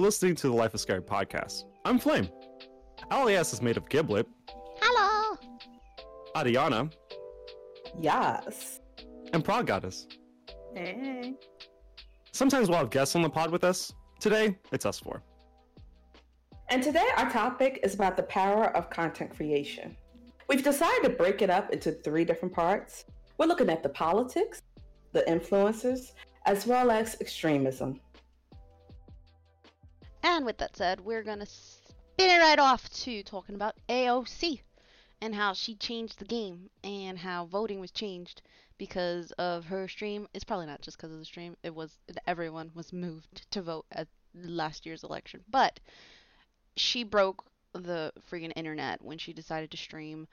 You're listening to the Life is Scary podcast. I'm Flame. LAS is made of Giblet, Hello. Adiana, Yes. and Prog Goddess. Hey. Sometimes we'll have guests on the pod with us. Today, it's us four. And today our topic is about the power of content creation. We've decided to break it up into three different parts. We're looking at the politics, the influencers, as well as extremism. And with that said, we're gonna spin it right off to talking about AOC and how she changed the game and how voting was changed because of her stream. It's probably not just because of the stream. It was everyone was moved to vote at last year's election, but she broke the freaking internet when she decided to stream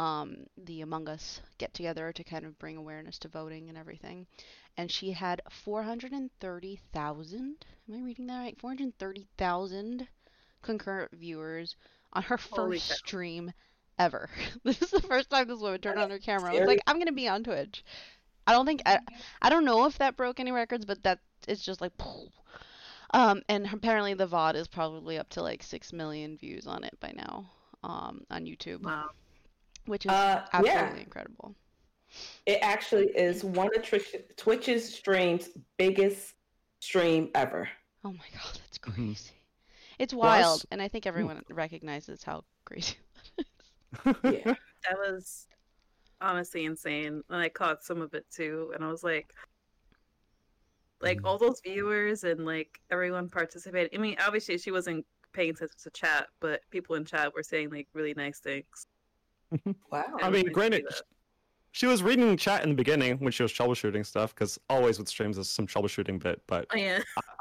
um, the Among Us get together to kind of bring awareness to voting and everything. And she had 430,000, am I reading that right? 430,000 concurrent viewers on her first stream ever. this is the first time this woman turned on her camera. I was like, I'm going to be on Twitch. I don't think, I, I don't know if that broke any records, but that it's just like, um, and apparently the VOD is probably up to like 6 million views on it by now, um, on YouTube Wow. Which is Uh, yeah. absolutely incredible. It actually is one of Twitch's stream's biggest stream ever. Oh my god, that's Mhm. crazy. It's wild, and I think everyone recognizes how crazy that is. Yeah. That was honestly insane. And I caught some of it too. And I was like, like Mhm. all those viewers and like everyone participated. I mean, obviously she wasn't paying attention to chat, but people in chat were saying like really nice things. Wow. I mean, nice granted, she was reading chat in the beginning when she was troubleshooting stuff, because always with streams there's some troubleshooting bit. But Oh, yeah.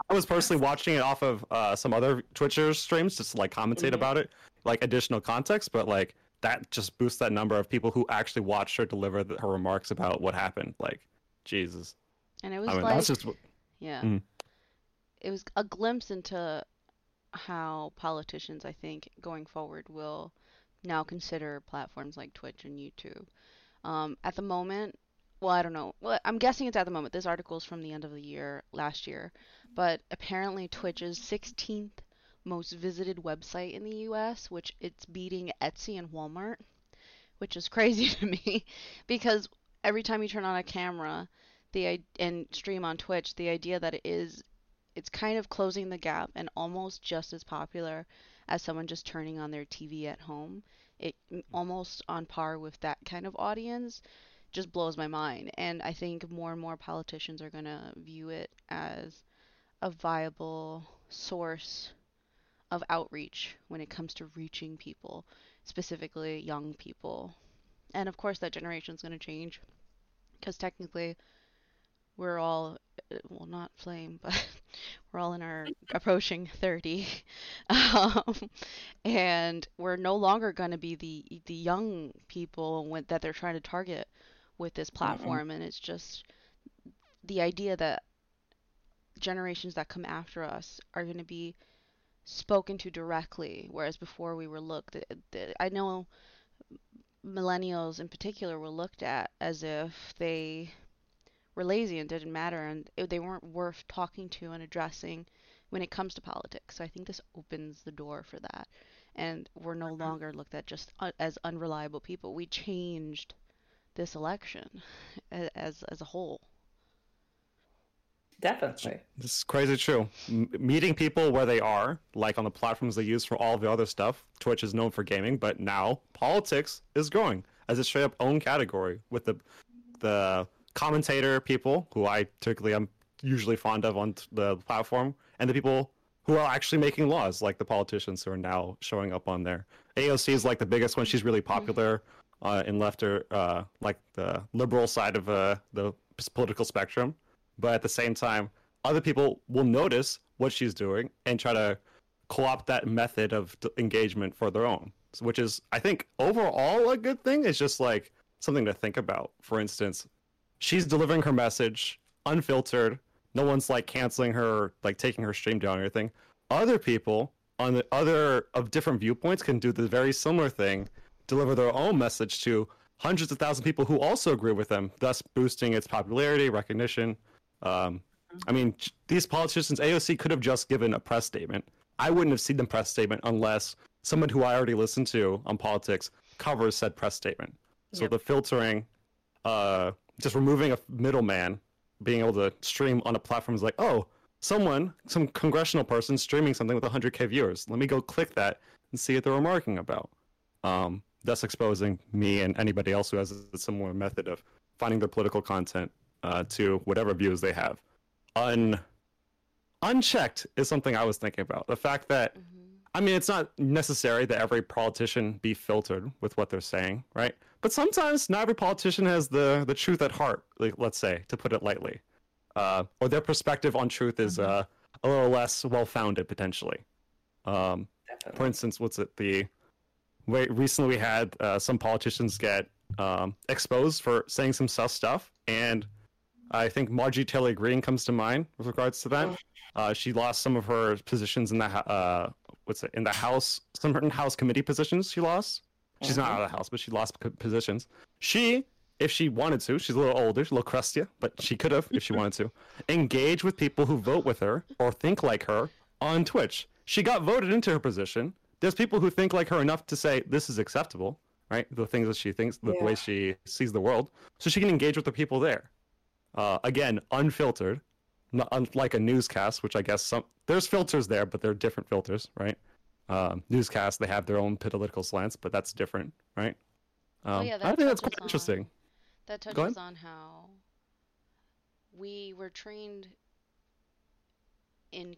I was personally watching it off of uh, some other Twitchers streams just to like commentate Mhm. about it, like additional context. But like that just boosts that number of people who actually watched her deliver the, her remarks about what happened. Like, Jesus. And it was I mean, like, that's just yeah, Mhm. it was a glimpse into how politicians, I think, going forward, will now consider platforms like Twitch and YouTube. Um, at the moment, well, I don't know. Well, I'm guessing it's at the moment. This article is from the end of the year, last year, but apparently Twitch's 16th most visited website in the US, which it's beating Etsy and Walmart, which is crazy to me because every time you turn on a camera, the and stream on Twitch, the idea that it is it's kind of closing the gap and almost just as popular as someone just turning on their TV at home. It almost on par with that kind of audience just blows my mind. And I think more and more politicians are going to view it as a viable source of outreach when it comes to reaching people, specifically young people. And of course, that generation is going to change because technically we're all, well, not flame, but we're all in our approaching 30. Um, and we're no longer going to be the the young people when, that they're trying to target with this platform and it's just the idea that generations that come after us are going to be spoken to directly whereas before we were looked at, I know millennials in particular were looked at as if they were lazy and didn't matter and it- they weren't worth talking to and addressing when it comes to politics. So I think this opens the door for that. And we're no longer looked at just uh, as unreliable people. We changed this election as as a whole. Definitely. This is crazy true. M- meeting people where they are, like on the platforms they use for all the other stuff. Twitch is known for gaming, but now politics is growing as a straight up own category with the the commentator people who I typically am usually fond of on the platform, and the people who are actually making laws, like the politicians who are now showing up on there. AOC is like the biggest one. She's really popular uh, in left or uh, like the liberal side of uh, the political spectrum but at the same time, other people will notice what she's doing and try to co-opt that method of d- engagement for their own, which is, I think, overall a good thing. It's just like something to think about. For instance, she's delivering her message unfiltered. No one's like canceling her, or, like taking her stream down or anything. Other people on the other of different viewpoints can do the very similar thing, deliver their own message to hundreds of thousands of people who also agree with them, thus boosting its popularity, recognition, um, I mean, these politicians, AOC could have just given a press statement. I wouldn't have seen the press statement unless someone who I already listened to on politics covers said press statement. So Yep. the filtering, uh, just removing a middleman, being able to stream on a platform is like, oh, someone, some congressional person streaming something with 100k viewers. Let me go click that and see what they're remarking about. Um, thus exposing me and anybody else who has a similar method of finding their political content uh, to whatever views they have. Un unchecked is something I was thinking about. The fact that Mhm. I mean, it's not necessary that every politician be filtered with what they're saying, right? But sometimes not every politician has the the truth at heart. Like, let's say, to put it lightly, uh, or their perspective on truth is uh, a little less well founded potentially. Um, for instance, what's it? The way recently we had uh, some politicians get um, exposed for saying some sus stuff, and I think Marjorie Taylor Greene comes to mind with regards to that. Uh, she lost some of her positions in the uh, what's it in the House, some certain House committee positions. She lost. She's not out of the House, but she lost positions. She, if she wanted to, she's a little older, she's a little crustier, but she could have, if she wanted to, engage with people who vote with her or think like her on Twitch. She got voted into her position. There's people who think like her enough to say this is acceptable, right? The things that she thinks, the Yeah. way she sees the world, so she can engage with the people there. Uh, again, unfiltered, not unlike a newscast, which I guess some there's filters there, but they're different filters, right? Um, newscasts they have their own political slants, but that's different, right? Um, Oh, yeah, I think that's quite interesting. That touches on how we were trained in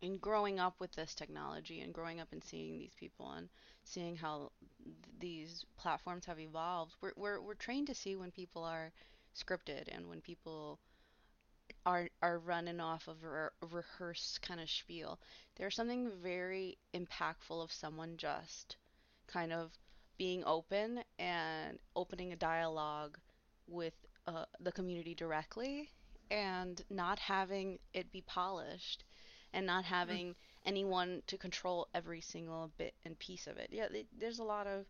in growing up with this technology and growing up and seeing these people and seeing how th- these platforms have evolved. We're, we're we're trained to see when people are scripted and when people are are running off of a, re- rehearsed kind of spiel. There's something very impactful of someone just kind of being open and opening a dialogue with uh, the community directly and not having it be polished and not having anyone to control every single bit and piece of it. Yeah, there's a lot of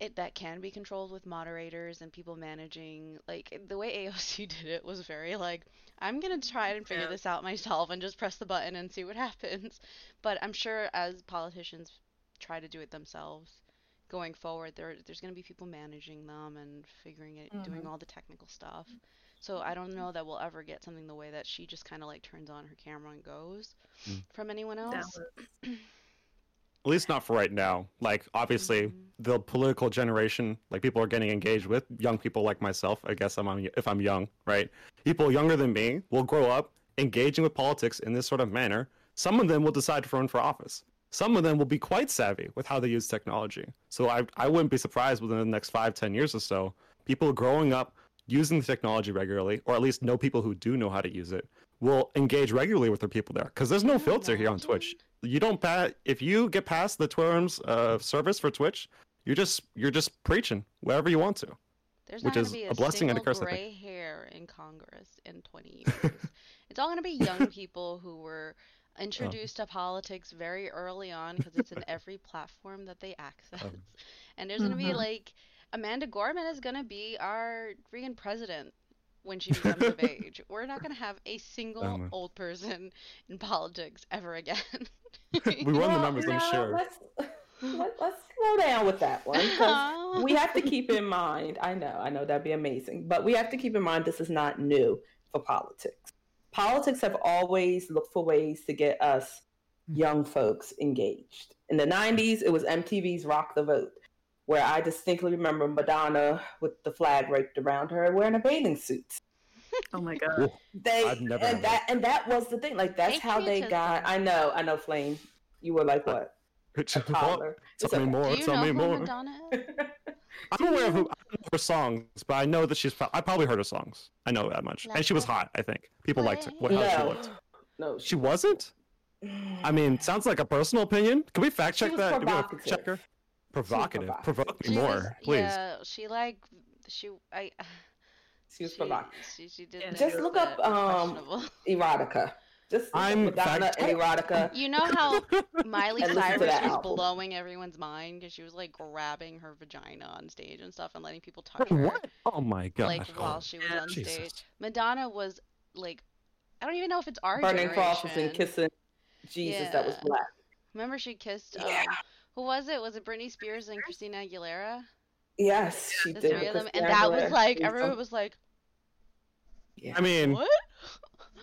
it that can be controlled with moderators and people managing. Like the way AOC did it was very like, I'm gonna try and figure Yeah. this out myself and just press the button and see what happens. But I'm sure as politicians try to do it themselves, going forward, there there's gonna be people managing them and figuring it, doing all the technical stuff. So I don't know that we'll ever get something the way that she just kind of like turns on her camera and goes Mm. from anyone That else. At least not for right now. Like obviously Mhm. the political generation, like people are getting engaged with young people like myself. I guess I'm on, if I'm young, right? People younger than me will grow up engaging with politics in this sort of manner. Some of them will decide to run for office. Some of them will be quite savvy with how they use technology. So I, I wouldn't be surprised within the next five, ten years or so, people growing up using the technology regularly, or at least know people who do know how to use it, will engage regularly with their people there. Because there's no filter here on Twitch. You don't pat if you get past the terms of service for Twitch, you're just you're just preaching wherever you want to. There's which not is gonna be a a, blessing and a single curse, gray hair in Congress in 20 years. it's all gonna be young people who were Oh. introduced to politics very early on because it's in every platform that they access. Um. And there's gonna be Mhm. like Amanda Gorman is gonna be our freaking president when she becomes of age. We're not gonna have a single Um. old person in politics ever again. We run the Well, numbers, I'm sure. Let's, let, let's slow down with that one. 'cause we have to keep in mind, I know, I know that'd be amazing, but we have to keep in mind this is not new for politics. Politics have always looked for ways to get us young folks engaged. In the 90s, it was MTV's Rock the Vote, where I distinctly remember Madonna with the flag draped around her wearing a bathing suit. Oh my god. They I've never and heard that and that was the thing. Like that's how they got. Patriotism. I know, I know, Flame. You were like uh, what? A toddler. It's me okay. more. Do you Tell know me who more. Madonna is? I'm aware of who, I know her songs, but I know that she's. pro- I probably heard her songs. I know that much, and she was hot. I think people liked her. What, how she looked. no, She wasn't. I mean, sounds like a personal opinion. Can we fact check was that? Do we have a provocative. checker? Provocative. provocative. Provoke me She more, was- please. Yeah, she like she I she was she, provocative. she, she did Just look up, um. Erotica. Just I'm Madonna fact- and Erotica. You know how Miley And listen to Cyrus was album. blowing everyone's mind because she was like grabbing her vagina on stage and stuff and letting people touch her What? Oh my god. like while she was Yeah. on stage. Madonna was like I don't even know if it's our burning generation. crosses and kissing Jesus that was Yeah. black. Remember she kissed um, Yeah. who was it? Was it Britney Spears and Christina Aguilera? Yes, she The did. three of them, and that was like She's everyone so- was like, yeah. I mean, "What?"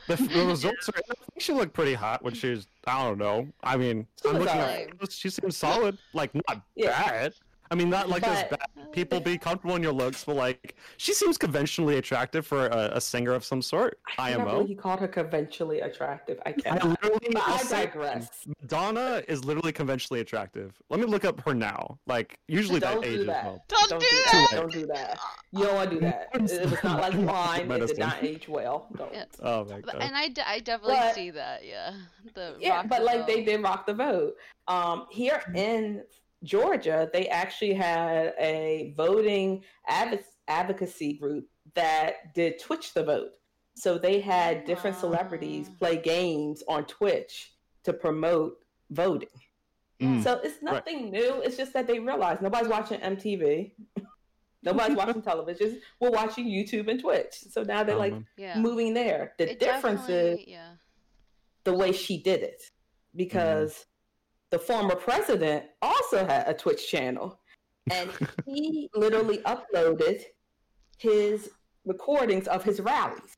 the, the results are. I think she looked pretty hot when she was. I don't know. I mean, She I'm looking at photos, She seems solid. Like not Yeah. bad. I mean, not like as But- bad. People be comfortable in your looks, but like she seems conventionally attractive for a, a singer of some sort. I cannot IMO. believe he called her conventionally attractive. I I cannot. literally, But I'll I say, digress. Madonna is literally conventionally attractive. Let me look up her now. Like usually Don't that do ages that. well. Don't Don't do do that! that. Don't do that. You don't want to do that. It it was not like wine. It did not age well. Don't. Yeah. Oh my god. And I, I definitely But- see that, yeah. The Yeah, rock but the like they did rock the vote. Um, here in Georgia, they actually had a voting advo- advocacy group that did Twitch the vote. So they had different celebrities play games on Twitch to promote voting. Mm. So it's nothing new. It's just that they realized nobody's watching MTV. Nobody's watching television. We're watching YouTube and Twitch. So now they're like Yeah. moving there. The It difference is yeah. the way she did it because the former president also had a Twitch channel and he literally uploaded his recordings of his rallies.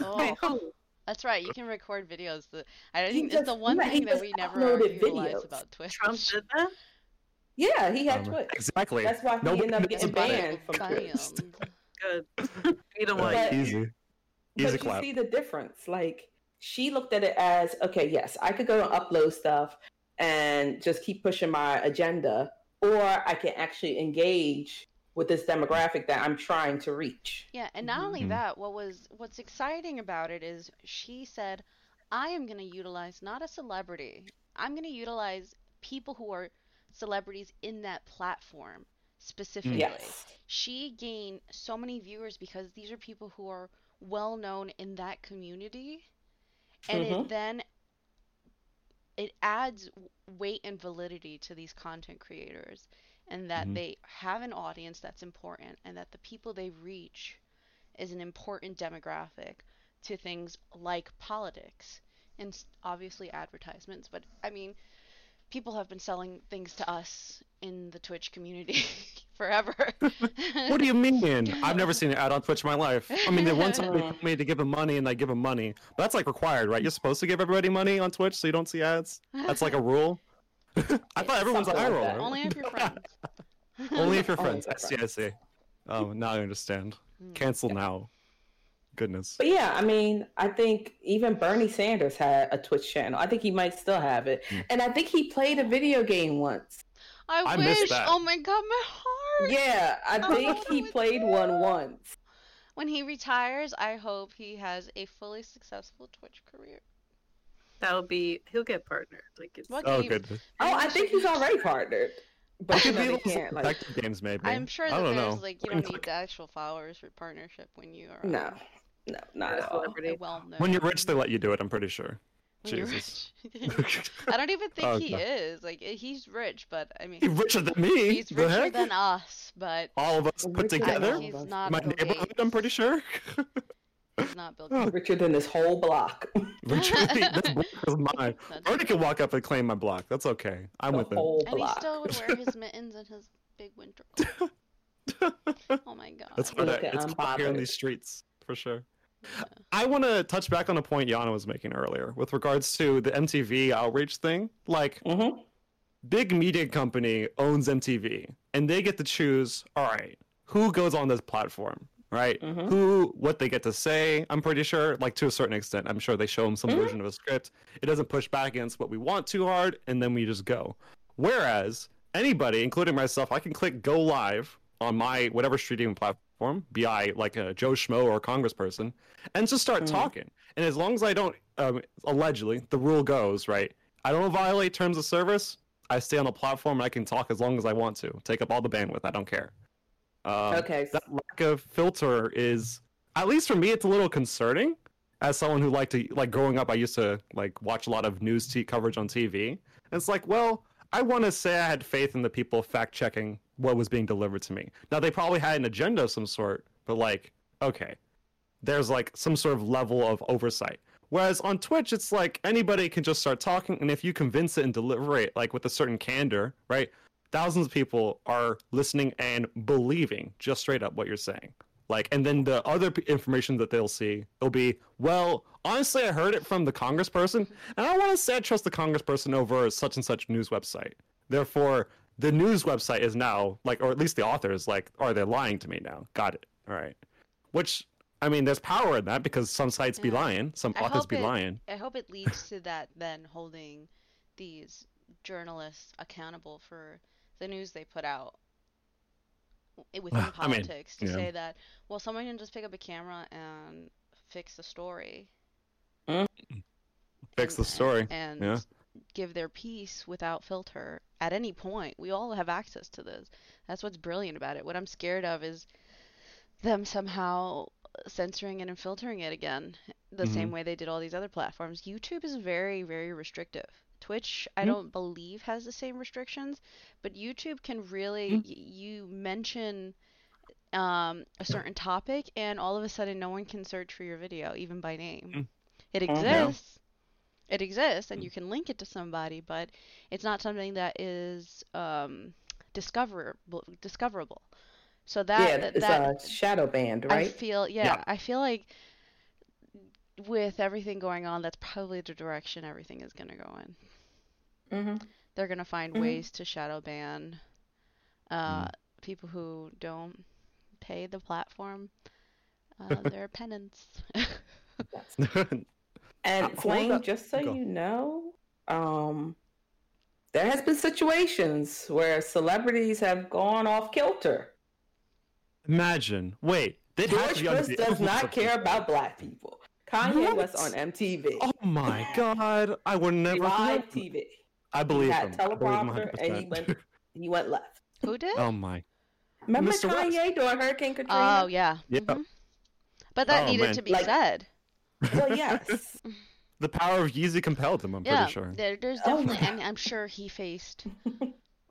Oh, that's right. You can record videos. That I He think it's the one yeah, thing that we never uploaded utilize videos. about Twitch. Trump did that. Yeah, he had um, Twitch. exactly. That's why he Nobody ended up getting about it. banned from Twitch. Good. you know what? Like, But- easy. Easy but you see the difference. Like she looked at it as, okay, yes, I could go and upload stuff and just keep pushing my agenda, or I can actually engage with this demographic that I'm trying to reach. Yeah, and not only Mhm. that, what was what's exciting about it is she said, "I am going to utilize not a celebrity. I'm going to utilize people who are celebrities in that platform specifically." Yes. She gained so many viewers because these are people who are well known in that community, and Mhm. it then it adds weight and validity to these content creators and that Mhm. they have an audience that's important and that the people they reach is an important demographic to things like politics and obviously advertisements but i mean people have been selling things to us in the twitch community forever What do you mean? I've never seen an ad on Twitch in my life. I mean, the one time they told me to give them money and I give them money, but that's like required, right? You're supposed to give everybody money on Twitch so you don't see ads. That's like a rule. I thought everyone's an eye Something like roller. only if you're friends Only if you're friends. if I see. I see. Oh, now I understand. Mm. Cancel now. Goodness. But yeah, I mean, I think even Bernie Sanders had a Twitch channel. I think he might still have it. Hmm. And I think he played a video game once. I, I wish. that. Oh my god, my heart. Yeah, I Oh, think he played you. one once. When he retires, I hope he has a fully successful Twitch career. That'll be he'll get partnered. Like it's What Oh, game? goodness. Oh, I think he's already partnered. But you Could know, be they like can't like games, maybe. I'm sure I that don't there's know. like you don't need the actual followers for partnership when you are no, no, not at all. celebrity. well known. When you're rich, they let you do it. I'm pretty sure. When Jesus. I don't even think Oh, he God. is. Like eh, he's rich, but I mean He's richer than me. he's the richer heck? than us, but All of us put Richer than I together. he's not My Bill neighborhood, Gates. I'm pretty sure. He's not Bill Oh, Gates. Richer than this whole block. Richer, this block is mine. That's Bernie can walk up and claim my block. That's okay. I'm the with him. whole And he still would wear his mittens and his big winter coat. Oh my god. It's hard. Look to- at It's hard here in these streets for sure. Yeah. I want to touch back on a point Yana was making earlier with regards to the MTV outreach thing. Like, hmm big media company owns MTV, and they get to choose. All right, who goes on this platform? Right? Mhm. Who, what they get to say? I'm pretty sure, like to a certain extent, I'm sure they show them some Mhm. version of a script. It doesn't push back against what we want too hard, and then we just go. Whereas anybody, including myself, I can click go live on my whatever streaming platform, be I like a Joe Schmo or a congressperson, and just start Mhm. talking. And as long as I don't, um, allegedly, the rule goes right. I don't violate terms of service. I stay on the platform and I can talk as long as I want to. Take up all the bandwidth. I don't care. Um, Okay. That lack of filter is, at least for me, it's a little concerning. As someone who liked to like growing up, I used to like watch a lot of news t- coverage on TV. And it's like, well, I want to say I had faith in the people fact checking what was being delivered to me. Now they probably had an agenda of some sort, but like, okay, there's like some sort of level of oversight. Whereas on Twitch, it's like anybody can just start talking, and if you convince it and deliver it like with a certain candor, right? Thousands of people are listening and believing just straight up what you're saying. Like, and then the other information that they'll see, it'll be, well, honestly, I heard it from the congressperson, and I want to say I trust the congressperson over such and such news website. Therefore, the news website is now like, or at least the author is like, are they lying to me now? Got it. All right. Which, I mean, there's power in that because some sites be lying, some I authors be it- lying. I hope it leads to that then holding these journalists accountable for the news they put out within I mean, politics to yeah. say that well someone can just pick up a camera and fix the story Fix the story. and yeah. give their piece without filter at any point. We all have access to this. That's what's brilliant about it. What I'm scared of is them somehow censoring it and filtering it again, the same Mhm. way they did all these other platforms. YouTube is very, very restrictive. Twitch, I Mhm. don't believe has the same restrictions, but YouTube can really Mm. y- you mention um, a certain topic and all of a sudden no one can search for your video even by name. Mm. It Mhm. exists. It exists and Mm. you can link it to somebody, but it's not something that is um, discoverable discoverable. So that yeah, that, it's that a shadow band, right? I right? feel yeah, Yeah. I feel like with everything going on, that's probably the direction everything is gonna go in. hmm They're gonna find Mhm. ways to shadow ban uh, people who don't pay the platform uh, their penance. And Uh, hold Flame, up. just so Go. you know, um, there has been situations where celebrities have gone off kilter. Imagine. Wait, they'd George to be Bush does not care about black people. Kanye was on MTV, Oh my god, I would never. live TV. I He believe had him. I believe teleprompter, and he went he went left. Who did? oh my. Remember Mr. West. Kanye during Hurricane Katrina? Oh yeah. Yeah. mhm. But that Oh, needed man. to be Like- said. Well, yes. The power of Yeezy compelled him. I'm Yeah, pretty sure. there, there's Oh my definitely, and I'm sure he faced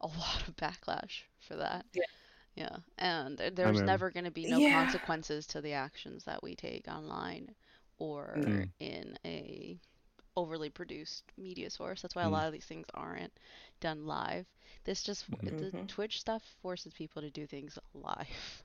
a lot of backlash for that. Yeah. Yeah, and there- there's mean- never going to be no Yeah. consequences to the actions that we take online or Mm. in a overly produced media source. That's why a Mm. lot of these things aren't done live. This just the Mhm. Twitch stuff forces people to do things live.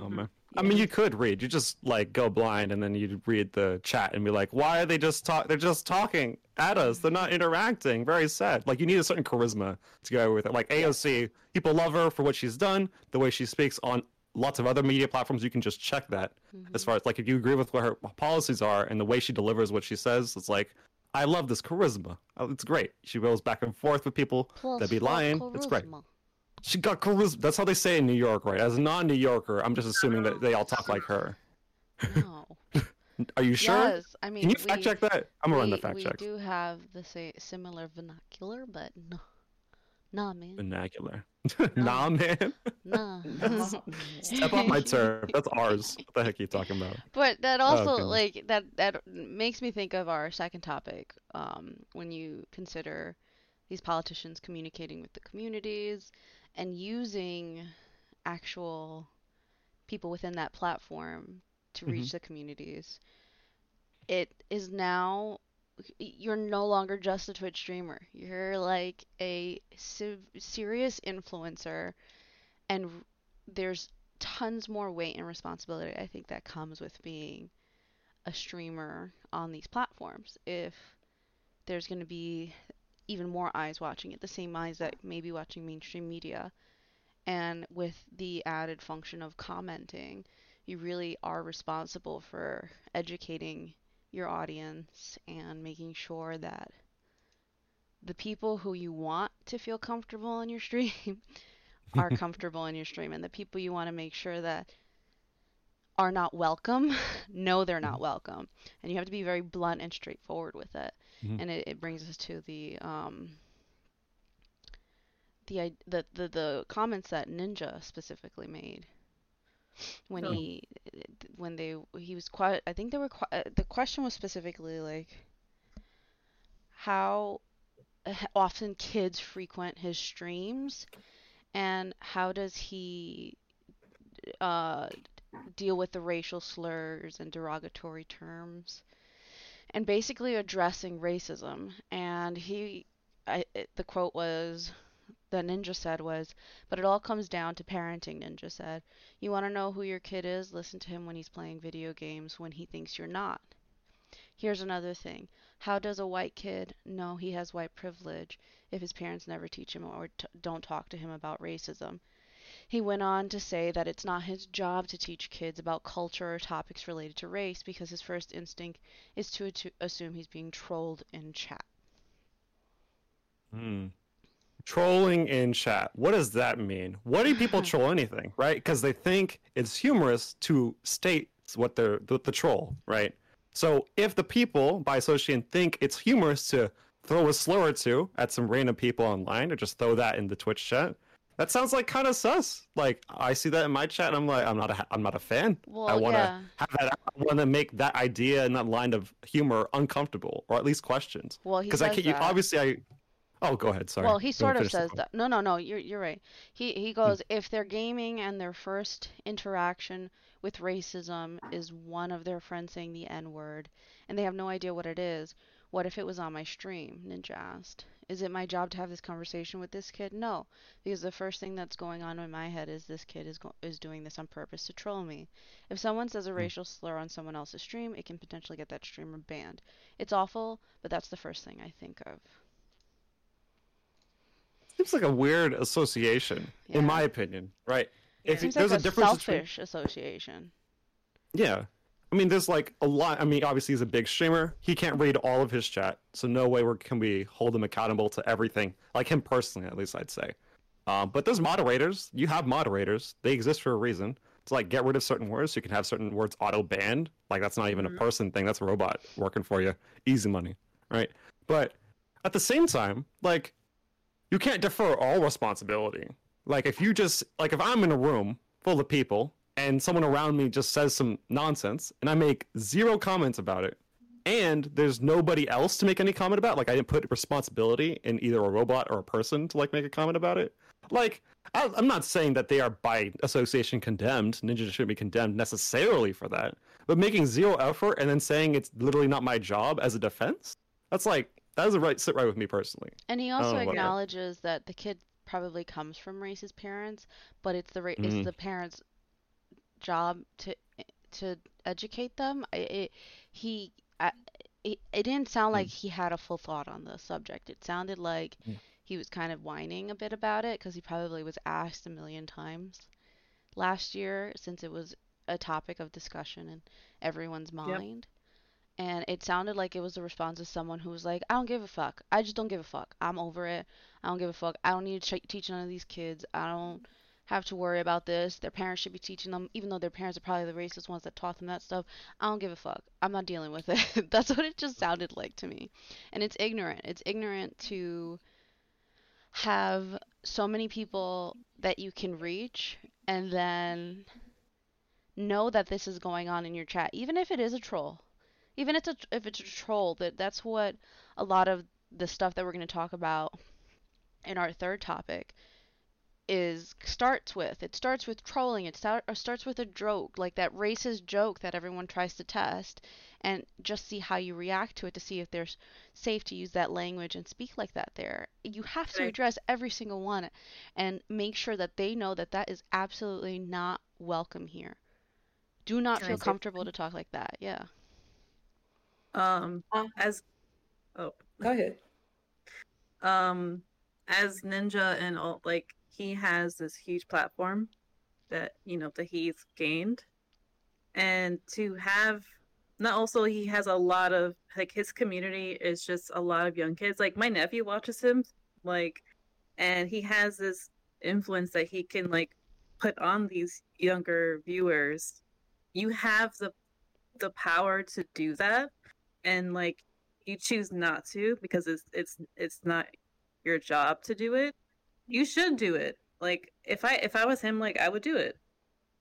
Oh mm-hmm. man. I mean, you could read. You just like go blind, and then you read the chat and be like, "Why are they just talk? They're just talking at us. They're not interacting. Very sad. Like you need a certain charisma to go with it. Like AOC, people love her for what she's done, the way she speaks on lots of other media platforms. You can just check that mm-hmm. as far as like if you agree with what her policies are and the way she delivers what she says. It's like I love this charisma. Oh, It's great. She goes back and forth with people. Plus, That'd be lying. It's great. She got charisma. That's how they say in New York, right? As a non-New Yorker, I'm just assuming that they all talk like her. No. Are you sure? Yes, I mean Can you we, fact check that? I'm gonna run the we, fact we check. do have the sa- similar vernacular, but no, nah, man, Vernacular. nah, man. nah. Step on my turf. That's ours. What the heck are you talking about? But that also goodness. like that that makes me think of our second topic um, when you consider these politicians communicating with the communities and using actual people within that platform to Mhm. reach the communities. It is now you're no longer just a Twitch streamer. You're like a se- serious influencer and there's tons more weight and responsibility I think that comes with being a streamer on these platforms. If there's going to be even more eyes watching it, the same eyes that may be watching mainstream media, and with the added function of commenting, you really are responsible for educating your audience and making sure that the people who you want to feel comfortable in your stream are comfortable in your stream and the people you want to make sure that are not welcome know they're not mm-hmm. welcome. And you have to be very blunt and straightforward with it Mhm. and it, it brings us to the um the, the the the comments that ninja specifically made when Oh. he when they he was quite i think they were uh, the question was specifically like how often kids frequent his streams and how does he uh deal with the racial slurs and derogatory terms and basically addressing racism. And he, I, it, the quote was, that Ninja said was, but it all comes down to parenting, Ninja said. You want to know who your kid is? Listen to him when he's playing video games when he thinks you're not. Here's another thing. How does a white kid know he has white privilege if his parents never teach him or t- don't talk to him about racism? He went on to say that it's not his job to teach kids about culture or topics related to race because his first instinct is to, to assume he's being trolled in chat. Hmm. Trolling in chat. What does that mean? What do people troll anything, right? Because they think it's humorous to state what they're the, the troll, right? So if the people by association think it's humorous to throw a slur or two at some random people online or just throw that in the Twitch chat, that sounds like kind of sus. Like I see that in my chat, and I'm like, I'm not a, I'm not a fan. Well, I want to yeah. have that. I want to make that idea and that line of humor uncomfortable, or at least questions. Well, he Because I can't. You, obviously, I. Oh, go ahead. Sorry. Well, he sort of says that. No, no, no. You're you're right. He he hmm. goes if they're gaming and their first interaction with racism is one of their friends saying the N word and they have no idea what it is. What if it was on my stream? Ninja asked. Is it my job to have this conversation with this kid? No, because the first thing that's going on in my head is this kid is go- is doing this on purpose to troll me. If someone says a hmm. racial slur on someone else's stream, it can potentially get that streamer banned. It's awful, but that's the first thing I think of. Seems like a weird association, Yeah. in my opinion. Right. If Seems there's like a difference between selfish association. Yeah. I mean, there's like a lot. I mean, obviously, he's a big streamer. He can't read all of his chat. So, no way we're, can we hold him accountable to everything. Like him personally, at least, I'd say. Um, but there's moderators. You have moderators. They exist for a reason. To like get rid of certain words. So you can have certain words auto banned. Like, that's not even a person thing. That's a robot working for you. Easy money. Right. But at the same time, like, you can't defer all responsibility. Like if you just like if I'm in a room full of people and someone around me just says some nonsense and I make zero comments about it and there's nobody else to make any comment about, like I didn't put responsibility in either a robot or a person to like make a comment about it. Like I, I'm not saying that they are by association condemned. Ninja shouldn't be condemned necessarily for that, but making zero effort and then saying it's literally not my job as a defense, that's like that doesn't right sit right with me personally. And he also know that. acknowledges that the kid probably comes from racist parents, but it's the ra- Mhm. it's the parents' job to to educate them. I, it, he I, it, it didn't sound like he had a full thought on the subject. It sounded like Yeah. he was kind of whining a bit about it because he probably was asked a million times last year since it was a topic of discussion in everyone's mind. And it sounded like it was the response of someone who was like, I don't give a fuck. I just don't give a fuck. I'm over it. I don't give a fuck. I don't need to ch- teach none of these kids. I don't have to worry about this. Their parents should be teaching them, even though their parents are probably the racist ones that taught them that stuff. I don't give a fuck. I'm not dealing with it. That's what it just sounded like to me. And it's ignorant. It's ignorant to have so many people that you can reach and then know that this is going on in your chat, even if it is a troll. Even if it's a, if it's a troll, that that's what a lot of the stuff that we're going to talk about in our third topic is starts with. It starts with trolling. It start, or starts with a joke, like that racist joke that everyone tries to test, and just see how you react to it to see if there's safe to use that language and speak like that there. You have to address every single one and make sure that they know that that is absolutely not welcome here. Do not Can feel comfortable to talk like that. Yeah. Um, Uh, as oh, Go ahead. um, as Ninja and all, like he has this huge platform that you know that he's gained, and to have not also he has a lot of like his community is just a lot of young kids. Like my nephew watches him, like, and he has this influence that he can like put on these younger viewers. You have the the power to do that and like you choose not to because it's it's it's not your job to do it you should do it like if i if i was him like i would do it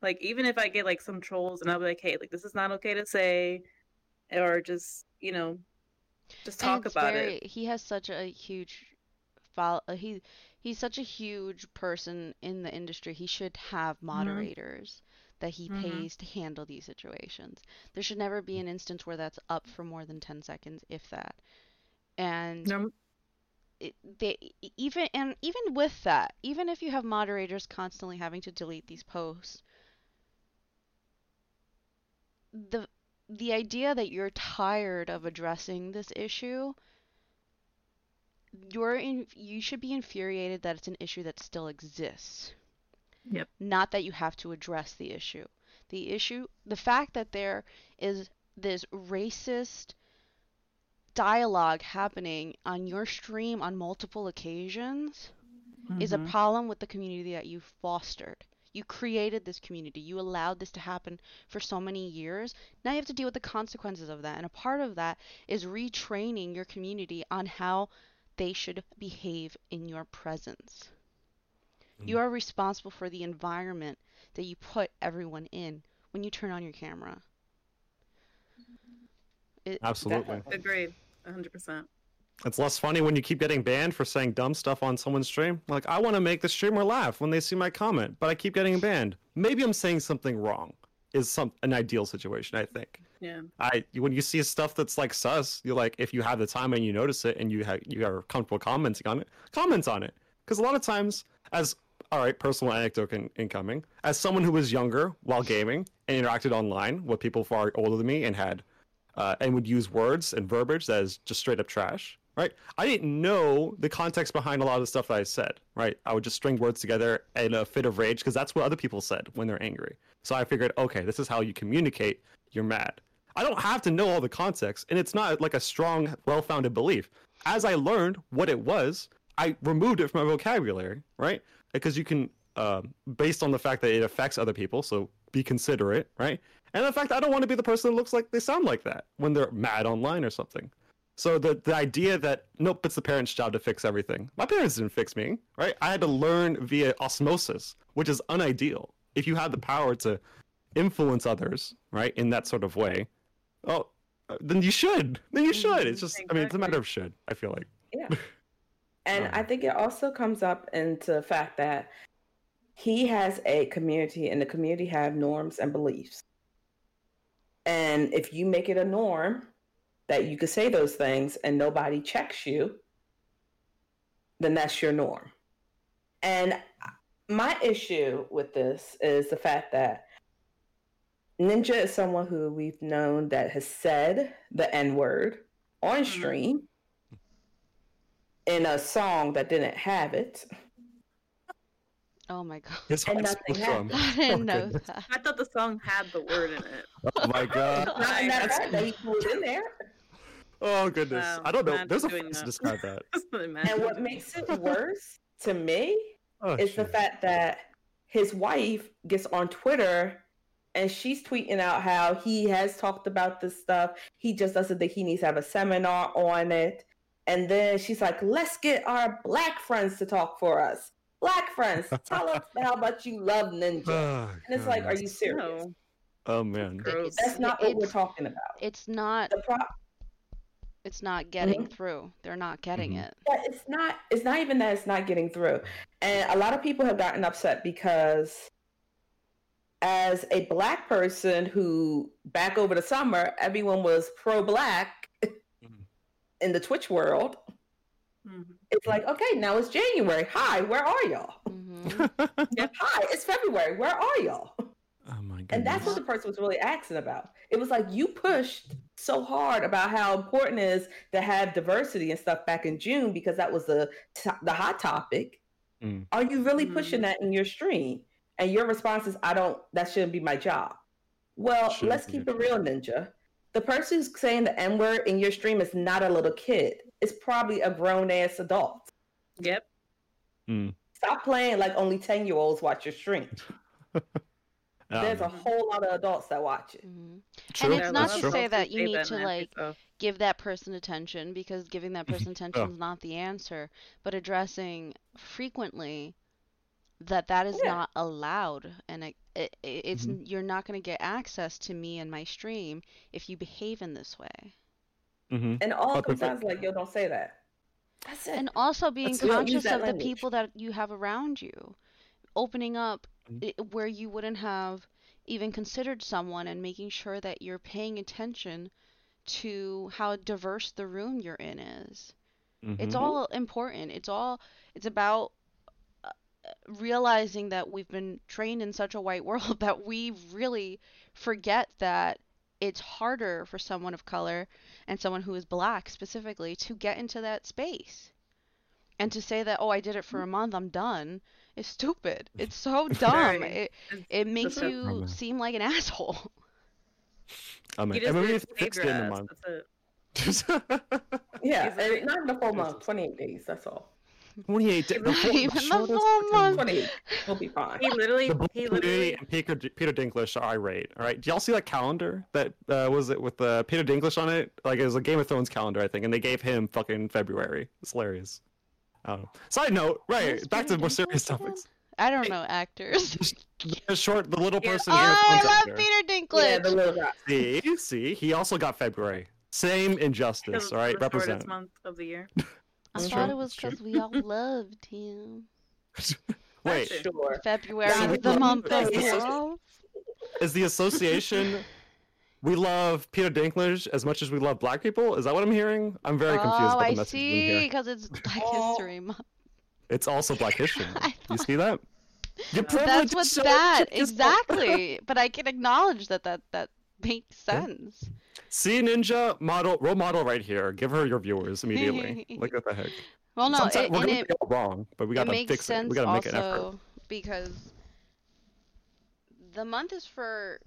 like even if i get like some trolls and i'll be like hey like this is not okay to say or just you know just talk about very, it He has such a huge follow. Uh, he he's such a huge person in the industry. He should have Mm-hmm. moderators that he Mhm. pays to handle these situations. There should never be an instance where that's up for more than 10 seconds, if that. And No, it, they even and even with that, even if you have moderators constantly having to delete these posts, the the idea that you're tired of addressing this issue, you're in, you should be infuriated that it's an issue that still exists. Yep. Not that you have to address the issue. The issue, the fact that there is this racist dialogue happening on your stream on multiple occasions is a Mhm. problem with the community that you fostered. You created this community. You allowed this to happen for so many years. Now you have to deal with the consequences of that. And a part of that is retraining your community on how they should behave in your presence. You Mhm. are responsible for the environment that you put everyone in when you turn on your camera. It, Absolutely. Agreed. 100%. It's less funny when you keep getting banned for saying dumb stuff on someone's stream. Like, I want to make the streamer laugh when they see my comment, but I keep getting banned. Maybe I'm saying something wrong. Is some an ideal situation, I think. Yeah. I when you see stuff that's like sus, you're like, if you have the time and you notice it and you have you are comfortable commenting on it, comment on it. Because a lot of times, as all right, personal anecdote in, incoming, as someone who was younger while gaming and interacted online with people far older than me and had uh, and would use words and verbiage that is just straight up trash. Right? I didn't know the context behind a lot of the stuff that I said. Right? I would just string words together in a fit of rage because that's what other people said when they're angry. So I figured, okay, this is how you communicate. You're mad. I don't have to know all the context, and it's not like a strong, well-founded belief. As I learned what it was, I removed it from my vocabulary. Right? Because you can, uh, based on the fact that it affects other people, so be considerate. Right? And the fact I don't want to be the person that looks like they sound like that when they're mad online or something. So the the idea that nope, it's the parents' job to fix everything. My parents didn't fix me, right? I had to learn via osmosis, which is unideal. If you have the power to influence others, right, in that sort of way, oh, then you should. Then you should. It's just, I mean, it's a matter of should. I feel like. Yeah. And I think it also comes up into the fact that he has a community and the community have norms and beliefs. And if you make it a norm that you could say those things and nobody checks you, then that's your norm. And my issue with this is the fact that Ninja is someone who we've known that has said the N word on Mhm. stream in a song that didn't have it. Oh my god. His And heart's nothing from. I didn't Oh, know goodness. that. I thought the song had the word in it. Oh my god. Not in that fact that he put it in there. Oh goodness. Wow, I don't know. There's a doing phrase to describe that. And what makes it worse to me Oh, is the fact that his wife gets on Twitter and she's tweeting out how he has talked about this stuff. He just doesn't think he needs to have a seminar on it. And then she's like, let's get our black friends to talk for us. Black friends, tell us how much you love Ninja. Oh, And it's like, are you serious? No. Oh man. Gross. That's not what we're talking about. It's not The pro- it's not getting through. They're not getting Mhm. it. Yeah, it's not. It's not even that it's not getting through, and a lot of people have gotten upset because, as a black person who back over the summer, everyone was pro-black Mhm. in the Twitch world. Mhm. It's like, okay, now it's January. Hi, where are y'all? hmm Hi, it's February. Where are y'all? Oh my god. And that's what the person was really asking about. It was like you pushed so hard about how important it is to have diversity and stuff back in June because that was the to- the hot topic. Mm. Are you really Mhm. pushing that in your stream? And your response is, "I don't. That shouldn't be my job." Well, Shouldn't let's keep it real, Ninja. The person who's saying the N word in your stream is not a little kid. It's probably a grown ass adult. Yep. Stop playing like only ten year olds watch your stream. There's a Um, whole lot of adults that watch it. hmm true. it's not lots to of say that you need to, like, give that person attention because giving that person attention is not the answer, but addressing frequently that that is Yeah. not allowed and it, it, it's Mhm. you're not going to get access to me and my stream if you behave in this way. Mhm. And all But comes the- down to like, yo, don't say that. That's it. And also being That's- we conscious that of the people that you have around you. Opening up Mhm. where you wouldn't have even considered someone and making sure that you're paying attention to how diverse the room you're in is. It's Mhm. all important. It's all it's about uh, realizing that we've been trained in such a white world that we really forget that it's harder for someone of color and someone who is black specifically to get into that space. And to say that, oh, I did it for a month, I'm done, is stupid. It's so dumb. Very. It it makes That's you Problem. seem like an asshole. Oh, I mean, He just and maybe didn't fixed it in a month. That's it. Yeah, He's a- and not in the full month, 28 days, that's all. 28 days. Not even the full month. 28, we'll be fine. He literally, The Blue he literally, and Peter, Peter Dinklage are irate. All right, do y'all see that calendar that uh, was it with uh, Peter Dinklage on it? Like it was a Game of Thrones calendar, I think, and they gave him fucking February. It's hilarious. I don't know. Side note, right? Who's back to Peter more serious Dinklage again? topics. I don't know actors. The short, the little Yeah. person. Oh, I love actor. Peter Yeah, Dinklage. the little guy. See, see, he also got February. Same injustice. All right, the shortest represent. month of the year. I That's thought true, it was because we all loved him. Wait, Sure. February is the month of him. love. is the association? We love Peter Dinklage as much as we love black people. Is that what I'm hearing? I'm very confused oh, about the I message in see. Because it's Black. History Month. It's also Black History. I You see that? Your That's privilege That's what's so that. Exactly. but I can acknowledge that that that makes Yeah. See Ninja model role model right here. Give her your viewers immediately. Look at the heck. Well, no, Sometimes it, we're and gonna it, get it wrong, but we gotta fix it. We gotta make an effort. because the month is for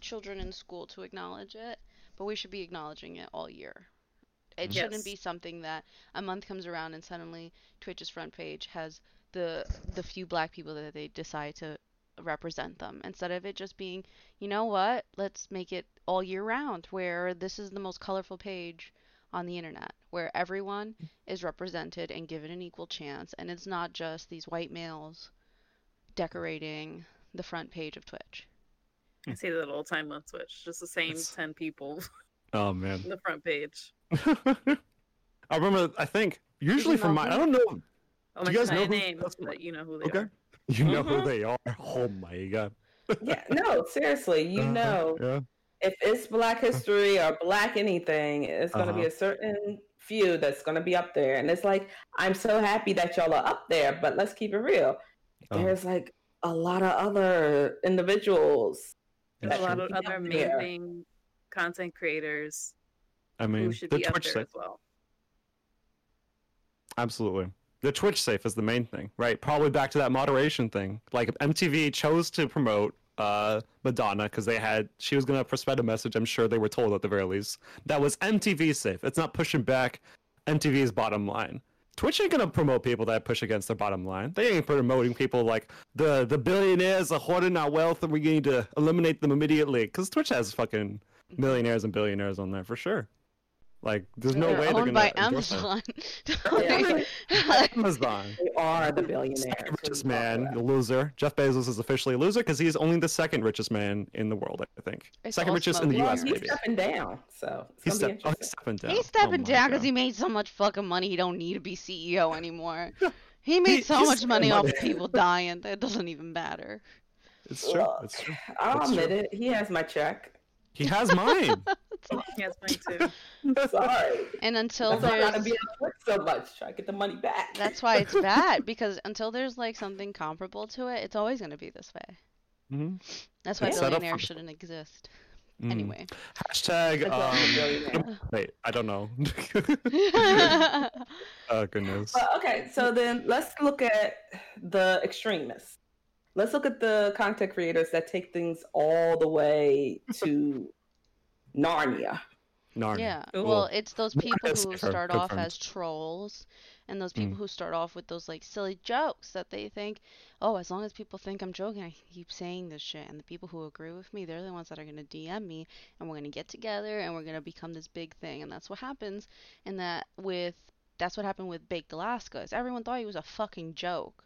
children in school to acknowledge it, but we should be acknowledging it all year. It shouldn't be something that a month comes around and suddenly Twitch's front page has the the few black people that they decide to represent them instead of it just being, you know what, let's make it all year round where this is the most colorful page on the internet where everyone is represented and given an equal chance and it's not just these white males decorating the front page of Twitch. I see that all the time on Twitch. Just the same It's- ten people Oh man. on the front page. I remember. I think usually you from my. I don't know. Oh Do you guys know I who- name, but you know who they Okay. are. You know who Mhm. they are. Oh my god. Yeah, no, seriously, you Uh-huh, know, Yeah. if it's Black history or Black anything, it's going to be Uh-huh. a certain few that's going to be up there. And it's like, I'm so happy that y'all are up there, but let's keep it real. Um, There's like a lot of other individuals. That's a lot true. of other Up there. amazing content creators I mean, who should the be up there safe. as well. Absolutely. The Twitch safe is the main thing, right? Probably back to that moderation thing. Like MTV chose to promote uh, Madonna because they had she was gonna spread a message. I'm sure they were told at the very least that was MTV safe. It's not pushing back MTV's bottom line. Twitch ain't gonna promote people that push against their bottom line. They ain't promoting people like the the billionaires are hoarding our wealth and we need to eliminate them immediately. Because Twitch has fucking millionaires and billionaires on there for sure. Like, there's no They're way they're gonna by endorse them. Amazon. Amazon. They are the billionaires. Second richest are you talking man, the loser. Jeff Bezos is officially a loser because he's only the second richest man in the world, I think. It's second richest in the smoke. Well, U.S. he's maybe. stepping down, so it's He's, gonna be step- oh, he's stepping down. He's oh stepping Oh down because he made so much fucking money he don't need to be CEO anymore. He made He- so much money off of people dying that it doesn't even matter. It's true. Look, It's true. I'll That's admit true. it. He has my check. He has mine. Yes, mine too. Sorry. And until That's why I gotta there's be on so much. Try to get the money back. that's why it's bad because until there's like something comparable to it, it's always gonna be this way. Mhm. That's why It's set up billionaires for- shouldn't exist. Mm. Anyway. Hashtag. Um, wait, I don't know. oh goodness. But, okay, so then let's look at the extremists. Let's look at the content creators that take things all the way to Narnia. Narnia. Yeah. Ooh. Well, it's those people as who start off as trolls and those people Mm. who start off with those like silly jokes that they think, oh, as long as people think I'm joking, I keep saying this shit. And the people who agree with me, they're the ones that are going to DM me and we're going to get together and we're going to become this big thing. And that's what happens. And that with, that's what happened with Baked Alaska is everyone thought he was a fucking joke.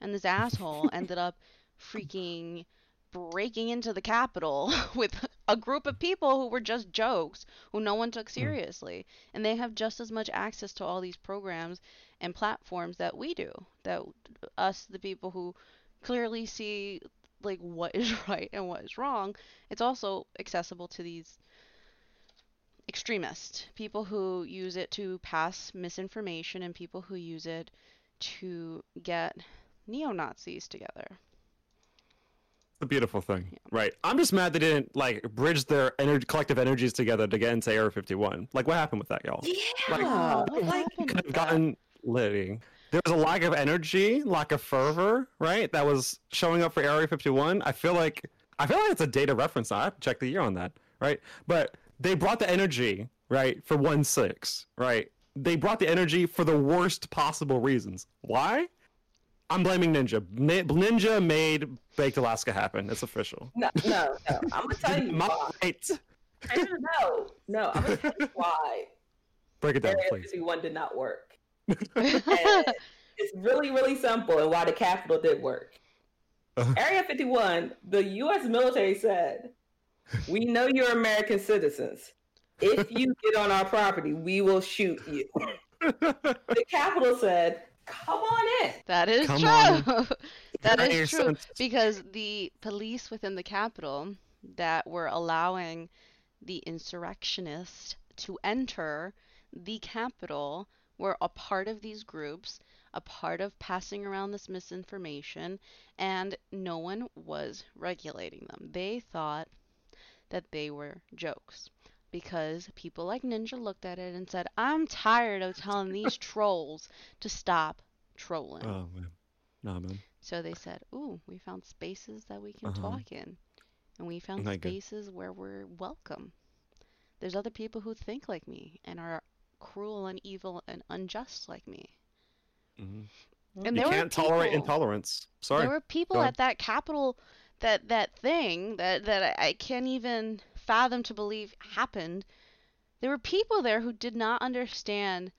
And this asshole ended up freaking breaking into the Capitol with a group of people who were just jokes, who no one took hmm. seriously. And they have just as much access to all these programs and platforms that we do. That us, the people who clearly see like what is right and what is wrong, it's also accessible to these extremists, people who use it to pass misinformation and people who use it to get neo Nazis together. The beautiful thing, right? I'm just mad they didn't like bridge their energy, collective energies together to get into Area 51. Like, what happened with that, y'all? Yeah, What like Could have gotten litty. There was a lack of energy, lack of fervor, right? That was showing up for Area 51. I feel like I feel like it's a data reference. I have to check the year on that, right? But they brought the energy, right, for one six, right? They brought the energy for the worst possible reasons. Why? I'm blaming Ninja. Ninja made Baked Alaska happen. It's official. no, no, no. I'm gonna tell you My why. right. No, no. I'm gonna tell you why Break it down, Area please. 51 did not work. It's really, really simple, and why the Capitol did work. Uh-huh. Area 51, the U.S. military said, "We know you're American citizens. If you get on our property, we will shoot you." The Capitol said, "Come on in." That is Come true. that That is makes true sense. because the police within the Capitol that were allowing the insurrectionists to enter the Capitol were a part of these groups, a part of passing around this misinformation, and no one was regulating them. They thought that they were jokes because people like Ninja looked at it and said, I'm tired of telling these trolls to stop trolling. Oh man, nah, man. So they said, "Ooh, we found spaces that we can Uh-huh. talk in, and we found Like it. spaces where we're welcome. There's other people who think like me and are cruel and evil and unjust like me." Mhm. And You there can't were tolerate people, intolerance. Sorry. There were people at that Capitol that that thing that that I I can't even fathom to believe happened. There were people there who did not understand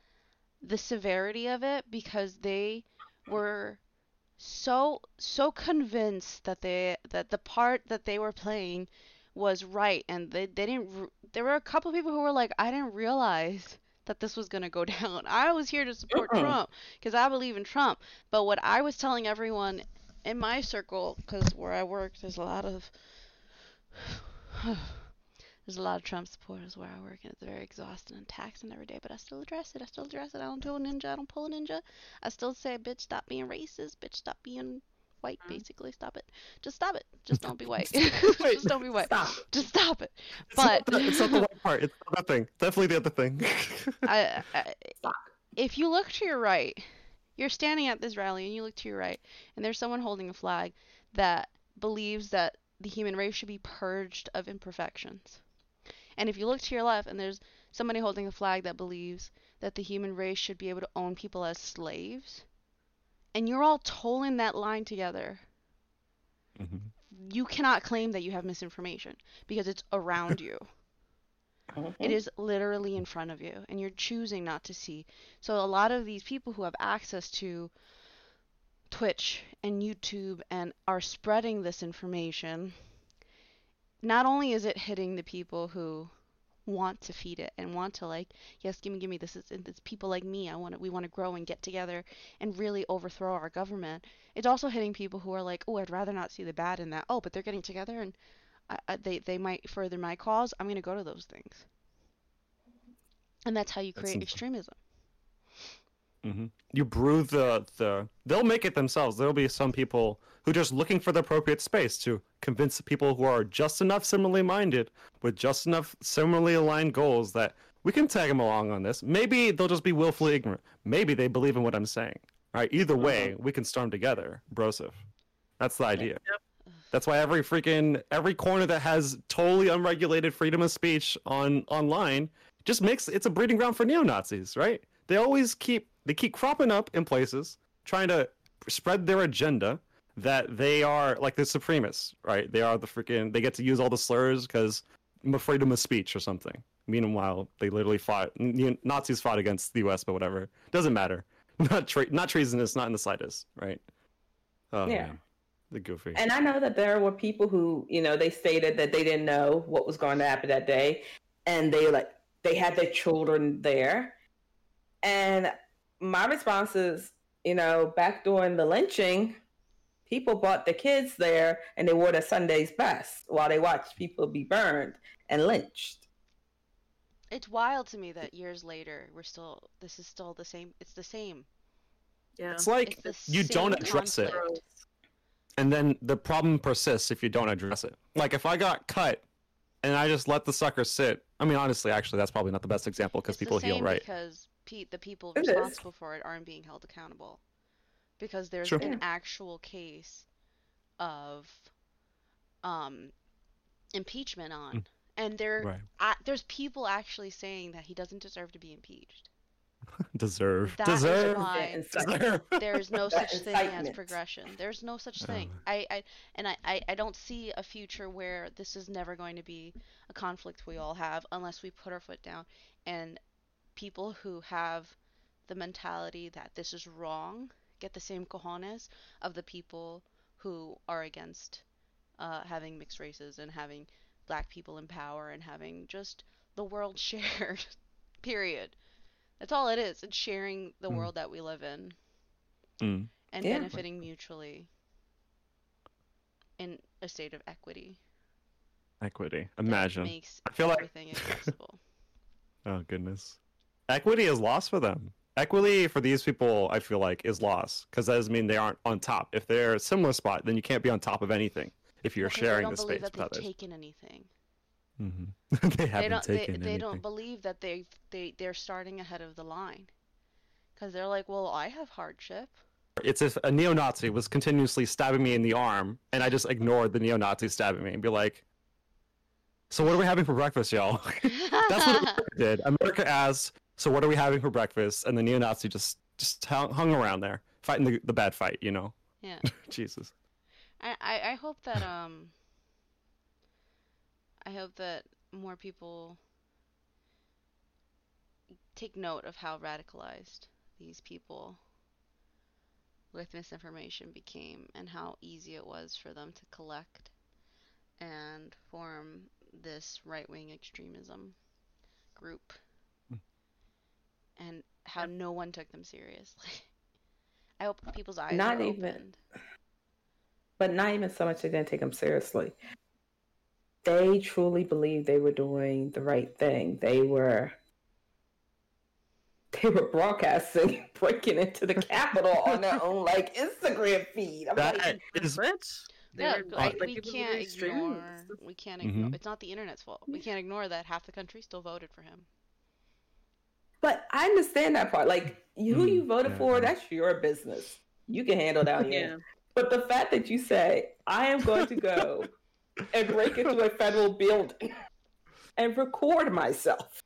the severity of it because they were so so convinced that they that the part that they were playing was right and they, they didn't there were a couple people who were like I didn't realize that this was going to go down. I was here to support. Trump because I believe in Trump. But what I was telling everyone in my circle cuz where I work there's a lot of there's a lot of Trump supporters where I work and it's very exhausting and taxing every day, but I still address it. I still address it. I don't do a ninja. I don't pull a ninja. I still say, bitch, stop being racist. Bitch, stop being white, Mhm. basically. Stop it. Just stop it. Just don't be white. Just don't be white. Stop. Just stop it. It's not But the, it's not the white part. It's the other thing. Definitely the other thing. I, I, if you look to your right, you're standing at this rally and you look to your right, and there's someone holding a flag that believes that the human race should be purged of imperfections. And if you look to your left and there's somebody holding a flag that believes that the human race should be able to own people as slaves, and you're all tolling that line together, Mhm. you cannot claim that you have misinformation because it's around you. It mm-hmm. is literally in front of you, and you're choosing not to see. So, a lot of these people who have access to Twitch and YouTube and are spreading this information, not only is it hitting the people who want to feed it and want to like, yes, give me, give me this. is it's people like me. I want to, we want to grow and get together and really overthrow our government. It's also hitting people who are like, oh, I'd rather not see the bad in that. Oh, but they're getting together and I, I, they they might further my cause. I'm going to go to those things. And that's how you create insane. extremism. hmm You brew the the. They'll make it themselves. There'll be some people who are just looking for the appropriate space to convince people who are just enough similarly minded with just enough similarly aligned goals that we can tag them along on this. Maybe they'll just be willfully ignorant. Maybe they believe in what I'm saying. Right. Either way, we can storm together, brosif. That's the idea. Yep. That's why every freaking every corner that has totally unregulated freedom of speech on online just makes it's a breeding ground for neo Nazis, right? They always keep they keep cropping up in places trying to spread their agenda that they are like the supremacists, right? They are the freaking they get to use all the slurs because freedom of speech or something. Meanwhile, they literally fought Nazis fought against the U.S., but whatever doesn't matter. Not tre- not treasonous, not in the slightest, right? Oh Yeah. man, the goofy. And I know that there were people who, you know, they stated that they didn't know what was going to happen that day, and they like they had their children there. And my response is, you know, back during the lynching, People brought their kids there and they wore their Sunday's best while they watched people be burned and lynched. It's wild to me that years later we're still this is still the same. It's the same. Yeah. It's like It's you don't same address it. Conflict. and then the problem persists if you don't address it. Like if I got cut and I just let the sucker sit. I mean, honestly, actually, that's probably not the best example because It's the people heal same right. because pe- the people It is. responsible for it aren't being held accountable because there's Sure. an actual case of um impeachment on Mm. and there Right. a there's people actually saying that he doesn't deserve to be impeached Deserve. That is Deserve. why- Deserve. there's no such thing as progression there's no such thing I, I and I, I i don't see a future where this is never going to be a conflict we all have unless we put our foot down and people who have the mentality that this is wrong get the same cojones of the people who are against uh, having mixed races and having black people in power and having just the world shared period that's all it is it's sharing the Mm. world that we live in Mm. and Yeah. benefiting mutually in a state of equity Equity. that Imagine. makes I feel like- everything accessible. Oh goodness. Equity is lost for them. Equity for these people, I feel like, is lost because that doesn't mean they aren't on top. If they're a similar spot, then you can't be on top of anything if you're Because sharing they don't the space that with they've others. taken anything. Hmm they They haven't don't. They, taken they anything. don't believe that they they they're starting ahead of the line. Because they're like, well, I have hardship. It's if a neo-Nazi was continuously stabbing me in the arm, and I just ignored the neo-Nazi stabbing me and be like, "So what are we having for breakfast, y'all?" That's what America did. America asked, "So what are we having for breakfast?" And the neo-Nazi just just hung, hung around there, fighting the, the bad fight. You know, yeah. Jesus. I, I I hope that um. I hope that more people take note of how radicalized these people with misinformation became and how easy it was for them to collect and form this right wing extremism group Hmm. and how no one took them seriously. I hope people's eyes Not are even- opened. but not even so much they didn't take them seriously. They truly believed they were doing the right thing. They were they were broadcasting, breaking into the Capitol on their own like Instagram feed. I'm like, That is Which? Yeah, They're, like, like, we can't ignore. We can't ignore. It's not the internet's fault. We can't ignore that half the country still voted for him. but I understand that part. Like who Mm, you voted yeah, for, that's your business. You can handle that. Yeah. Yeah. But the fact that you say, I am going to go and break into a federal building and record myself.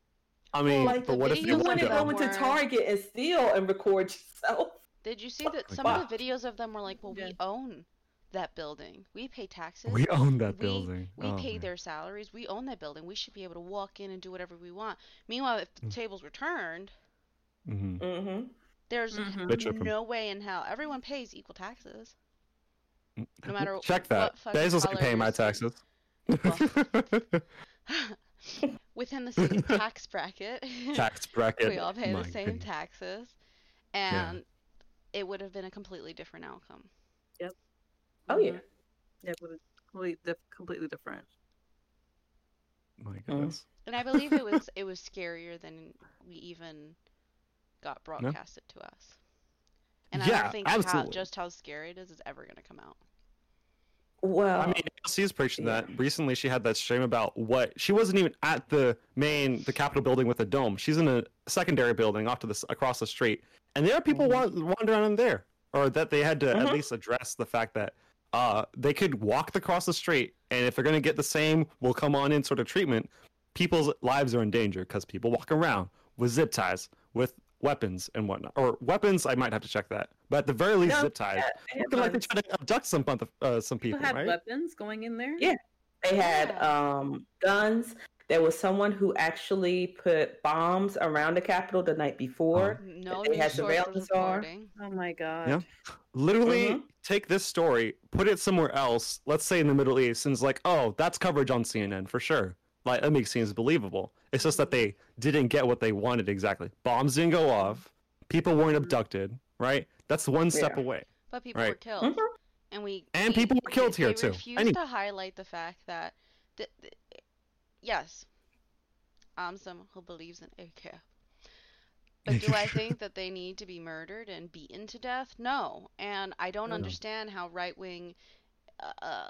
I mean, like, but the what if You you want want to of to? them go into Target and steal and record yourself? Did you see that some Wow. of the videos of them were like, "Well, Yeah. we own that building. We pay taxes. We own that we, building. We Oh, pay man. their salaries. We own that building. We should be able to walk in and do whatever we want." Meanwhile, if the Mm. tables were turned, Mhm. Mm-hmm. there's Mhm. Bitch whip 'em. no way in hell everyone pays equal taxes. No matter Check that. what fucking Bezos ain't paying my taxes. Within the same tax bracket. Tax bracket. we all pay My the same goodness. taxes, and it would have been a completely different outcome. Yep. Oh yeah. Mhm. Yeah, but it's completely, diff- completely different. My goodness. And I believe it was it was scarier than we even got broadcasted to us. And I don't think how, just how scary it is is ever going to come out. Well, I mean, AOC's preaching yeah. that. Recently, she had that stream about what she wasn't even at the main, the Capitol building with a dome. She's in a secondary building off to the across the street, and there are people Mhm. wa- wandering in there, or that they had to at Mhm. least address the fact that uh they could walk across the street, and if they're gonna get the same, will come on in sort of treatment. People's lives are in danger because people walk around with zip ties, with weapons and whatnot, or weapons. I might have to check that, but at the very least, No, zip ties. yeah, they had Looking like they're trying to abduct some uh, some People people, had right? weapons going in there. Yeah. They had Yeah. um, guns. There was someone who actually put bombs around the Capitol the night before. No they had source surveillance was on. Oh my god. Yeah. Literally Mhm. take this story, put it somewhere else, let's say in the Middle East, and it's like, oh, that's coverage on CNN for sure. Like that makes seems believable. It's just that they didn't get what they wanted exactly. Bombs didn't go off, people weren't abducted, right? That's one step Yeah. away. But people were Right. killed. Mhm. and we And we- people were killed they, here, they too. refuse Any- to highlight the fact that, th- th- yes, I'm someone who believes in AK. But do I think that they need to be murdered and beaten to death? No. And I don't No. understand how right wing uh, uh,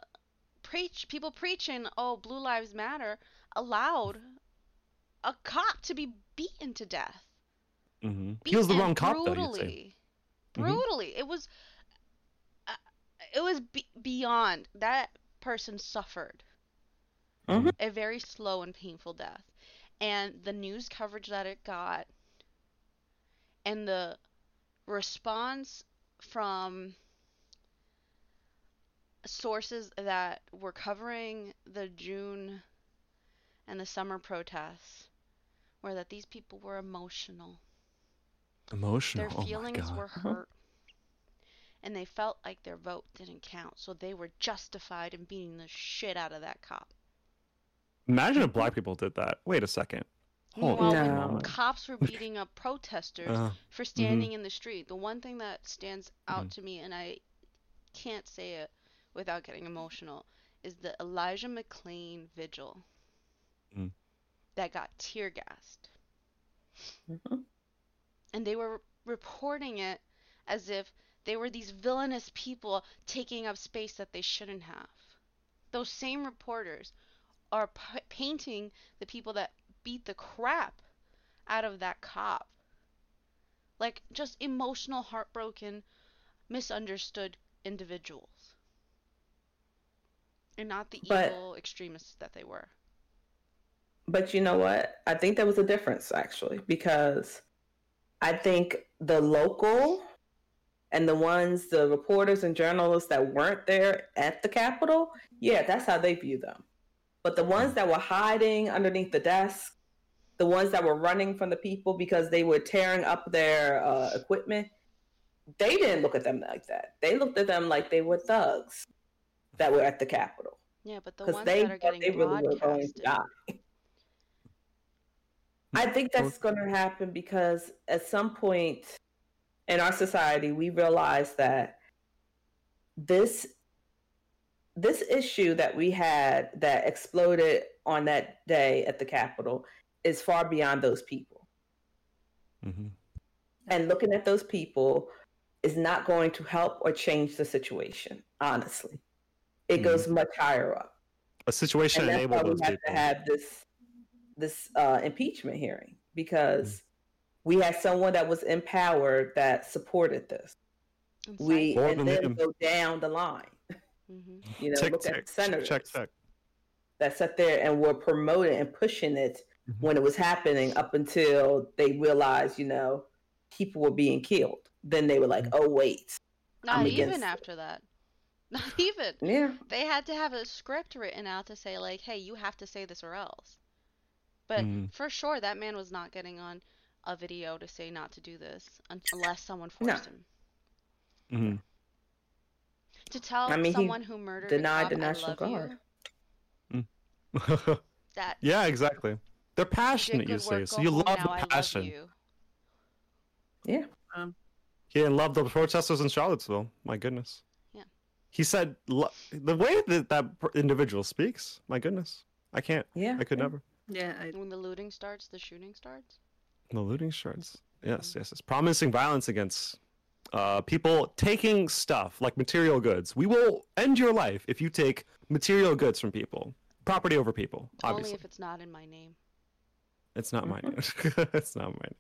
preach people preaching, oh, Blue Lives Matter, allowed a cop to be beaten to death. mm-hmm. He was the wrong cop, though. Say. brutally. Mhm. It was. Uh, it was be- beyond. That person suffered Mhm. a very slow and painful death, and the news coverage that it got, and the response from sources that were covering the June and the summer protests were that these people were emotional. Emotional. Their oh feelings God. were Uh-huh. hurt. And they felt like their vote didn't count, so they were justified in beating the shit out of that cop. Imagine if black people did that. Wait a second. Hold Well, on. No. Cops were beating up protesters Uh, for standing in the street. The one thing that stands out Mhm. to me, and I can't say it without getting emotional, is the Elijah McClain vigil Mm. that got tear gassed. Mhm. And they were reporting it as if they were these villainous people taking up space that they shouldn't have. Those same reporters are p- painting the people that beat the crap out of that cop like just emotional, heartbroken, misunderstood individuals. And not the But- evil extremists that they were. But you know what? I think there was a difference actually because I think the local and the ones, the reporters and journalists that weren't there at the Capitol, yeah, that's how they view them. But the ones that were hiding underneath the desk, the ones that were running from the people because they were tearing up their uh, equipment, they didn't look at them like that. They looked at them like they were thugs that were at the Capitol Yeah, but the ones they that are getting they really were going to broadcasted. die. I think that's going to happen because at some point in our society, we realize that this this issue that we had that exploded on that day at the Capitol is far beyond those people. Mm-hmm. And looking at those people is not going to help or change the situation, honestly. It Mhm. goes much higher up. A situation and that's why enabled we those have people. to have this this uh, impeachment hearing because we had someone that was in power that supported this. We More and then go down the line. hmm You know, Tick, look tick, at the senators check, check. that sat there and were promoting and pushing it Mhm. when it was happening up until they realized, you know, people were being killed. Then they were like, Mm-hmm. "Oh wait, Not I'm even against it. after that. Not even. yeah, They had to have a script written out to say like, "Hey, you have to say this or else." But Mhm. for sure, that man was not getting on a video to say not to do this unless someone No. forced him. Mhm. To tell I mean, he someone who murdered denied a cop, the National I love Guard. you, that yeah, exactly. They're passionate, you good say. So you love now, the I love passion. you. yeah." He didn't love the protesters in Charlottesville. My goodness. Yeah. He said the way that that individual speaks. My goodness, I can't. Yeah, I could yeah. never. Yeah, I, When the looting starts, the shooting starts. The looting starts. Yes, yes, yes. Promising violence against uh, people taking stuff like material goods. We will end your life if you take material goods from people, property over people. Obviously, Only if it's not in my name. it's not my name. it's not my name.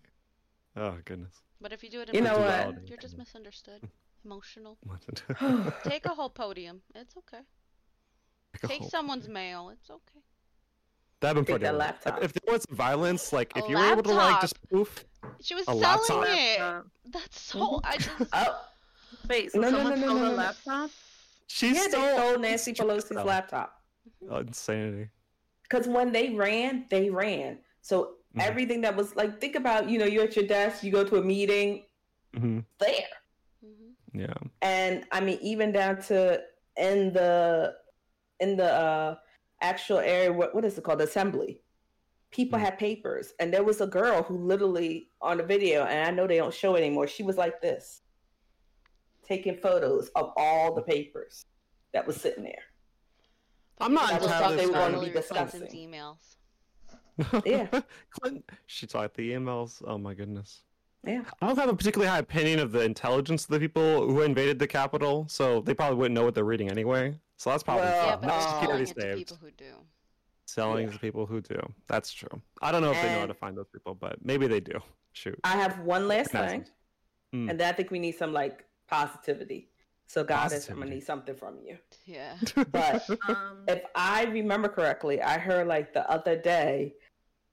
Oh goodness. But if you do it in You my know name, what? you're just misunderstood. Emotional. Take Take a whole podium. It's okay. a Take whole- someone's mail. It's okay. That'd been pretty. that laptop. If there was violence, like A if you were able to like just laptop. poof, She was A selling laptop. it. laptop. That's so. Mhm. I just. Oh, Wait, so No, no, no, no, stole no, a no. laptop? She yeah, still they stole Nancy Stop. Pelosi's laptop. insanity. Because when they ran, they ran. So Mhm. everything that was like, think about, you know, you're at your desk, you go to a meeting, hmm there. Mhm. Yeah. And I mean, even down to in the in the uh, actual area, what what is it called, assembly? People Mm. had papers, and there was a girl who literally on the video, and I know they don't show it anymore. She was like this, taking photos of all the papers that was sitting there. I'm not That was entirely stuff they were going to be discussing. emails. Yeah. Clinton, she talked the emails. Oh my goodness. Yeah. I don't have a particularly high opinion of the intelligence of the people who invaded the Capitol, so they probably wouldn't know what they're reading anyway. So that's probably Well, yeah, fine. but That's uh, security selling to saved. people who do. Selling Yeah. to people who do. That's true. I don't know if they know how to find those people, but maybe they do. Shoot. I have one last thing, Hmm. and then I think we need some like positivity. So, goddess, I'm gonna need something from you. Yeah. But Um, if I remember correctly, I heard like the other day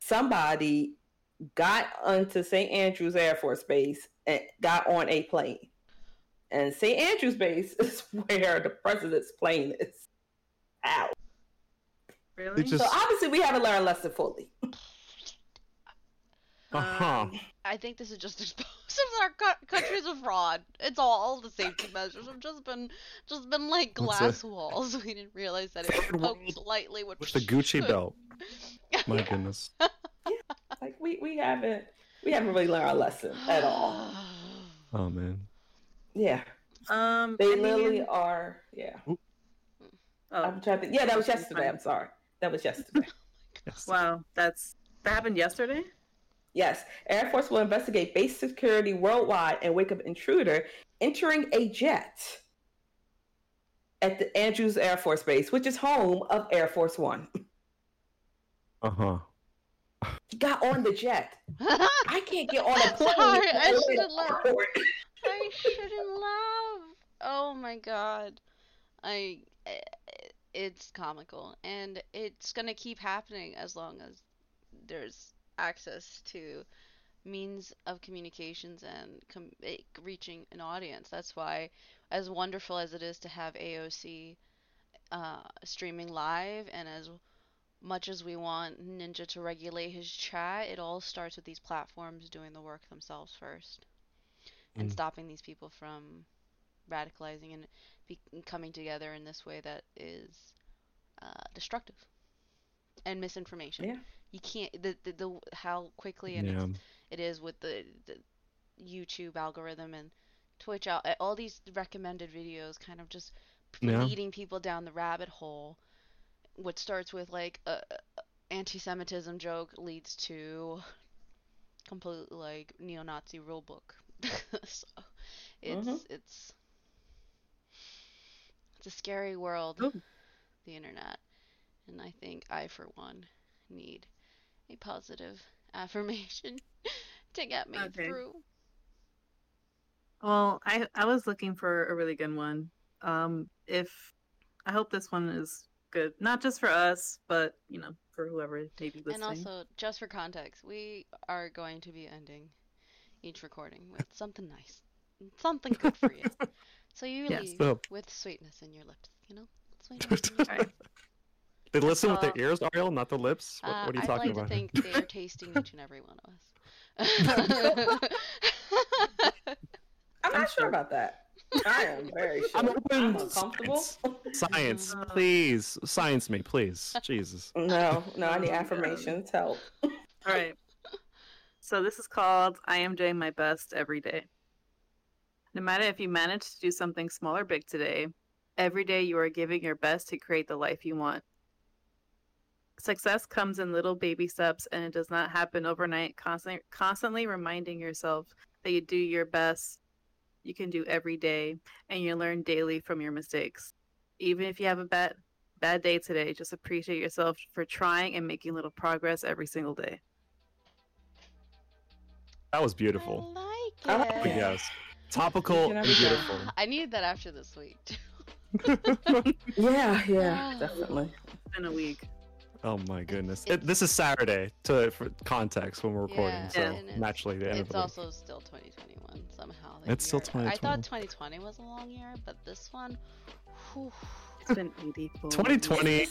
somebody got onto St. Andrews Air Force Base and got on a plane. And St. Andrews Base is where the president's plane is. Ow. really? just- So obviously we haven't learned lesson fully. uh-huh. Um, I think this is just exposing our co- country's a fraud. It's all the safety measures have just been just been like That's glass walls. We didn't realize that it Third poked world lightly with With the Gucci belt. My goodness. Like we, we haven't we haven't really learned our lesson at all. Oh man. Yeah. um, They I mean- literally are yeah. Oh, I'm trying to yeah, that was yesterday. I'm sorry. That was yesterday. Yes. wow, that's that happened yesterday. Yes, Air Force will investigate base security worldwide and wake up intruder entering a jet at the Andrews Air Force Base, which is home of Air Force One. Uh-huh. He got on the jet. I can't get on a plane. Sorry, I shouldn't an laugh. airport. I shouldn't laugh. Oh my god. I eh, it's comical and it's going to keep happening as long as there's access to means of communications and com- eh, reaching an audience. That's why as wonderful as it is to have AOC uh, streaming live and as much as we want Ninja to regulate his chat, it all starts with these platforms doing the work themselves first and Mm. stopping these people from radicalizing and be- coming together in this way that is uh, destructive and misinformation. Yeah. You can't the, the, the how quickly and Yeah. it's, with the, the YouTube algorithm and Twitch out all these recommended videos kind of just Yeah. leading people down the rabbit hole. What starts with like a, a anti-Semitism joke leads to complete like neo-Nazi rule book. so it's Mhm. it's it's a scary world, Ooh. the internet, and I think I for one need a positive affirmation to get me Okay. through. Well, I I was looking for a really good one. Um, if I hope this one is good, not just for us, but you know, for whoever may be listening. And also, just for context, we are going to be ending each recording with something nice, something good for you. So you Yes. leave So- with sweetness in your lips, you know? Sweetness in your They listen with Uh, their ears, Ariel, not their lips. What, Uh, what are you I'd talking like about? to think they are tasting each and every one of us. I'm I'm not sure sure. about that. I am very sure. I'm open I'm to uncomfortable. Science, Uh, please. Science me, please. Jesus. No, no, I need affirmations. Help. All right. So this is called I am doing my best every day. No matter if you manage to do something small or big today, every day you are giving your best to create the life you want. Success comes in little baby steps and it does not happen overnight. Constantly, constantly reminding yourself that you do your best you can do every day and you learn daily from your mistakes. Even if you have a bad bad day today, just appreciate yourself for trying and making little progress every single day. That was beautiful. I I like like it. it. Yes. Topical and can have it. beautiful. I needed that after this week. too. Yeah, yeah, Ah. definitely. in a week. Oh my goodness. It, this is Saturday to for context when we're recording, Yeah, so and naturally the end of It's the week. also still 2021 somehow. the It's still year- I thought 2020. 2020 was a long year, but this one, whew, It's been 84. 2020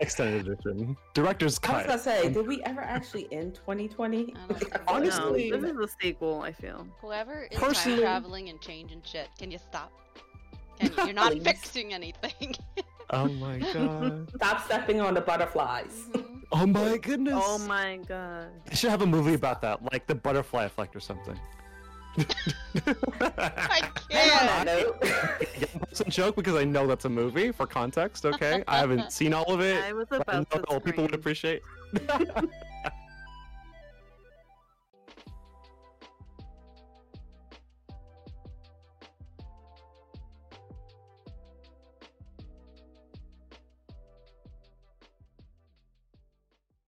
extended edition. Director's cut. I was gonna say, did we ever actually end 2020? I don't think so. Honestly- no, this is a sequel. I feel. whoever is Personally- time traveling and changing shit, can you stop? Can you, you're not fixing anything. Oh my god. Stop stepping on the butterflies. Mhm. Oh my goodness. Oh my god. They should have a movie about that, like the butterfly effect or something. I can't. that note, Young person joke because I know that's a movie for context. Okay, I haven't seen all of it. I was but I about know to all people would appreciate.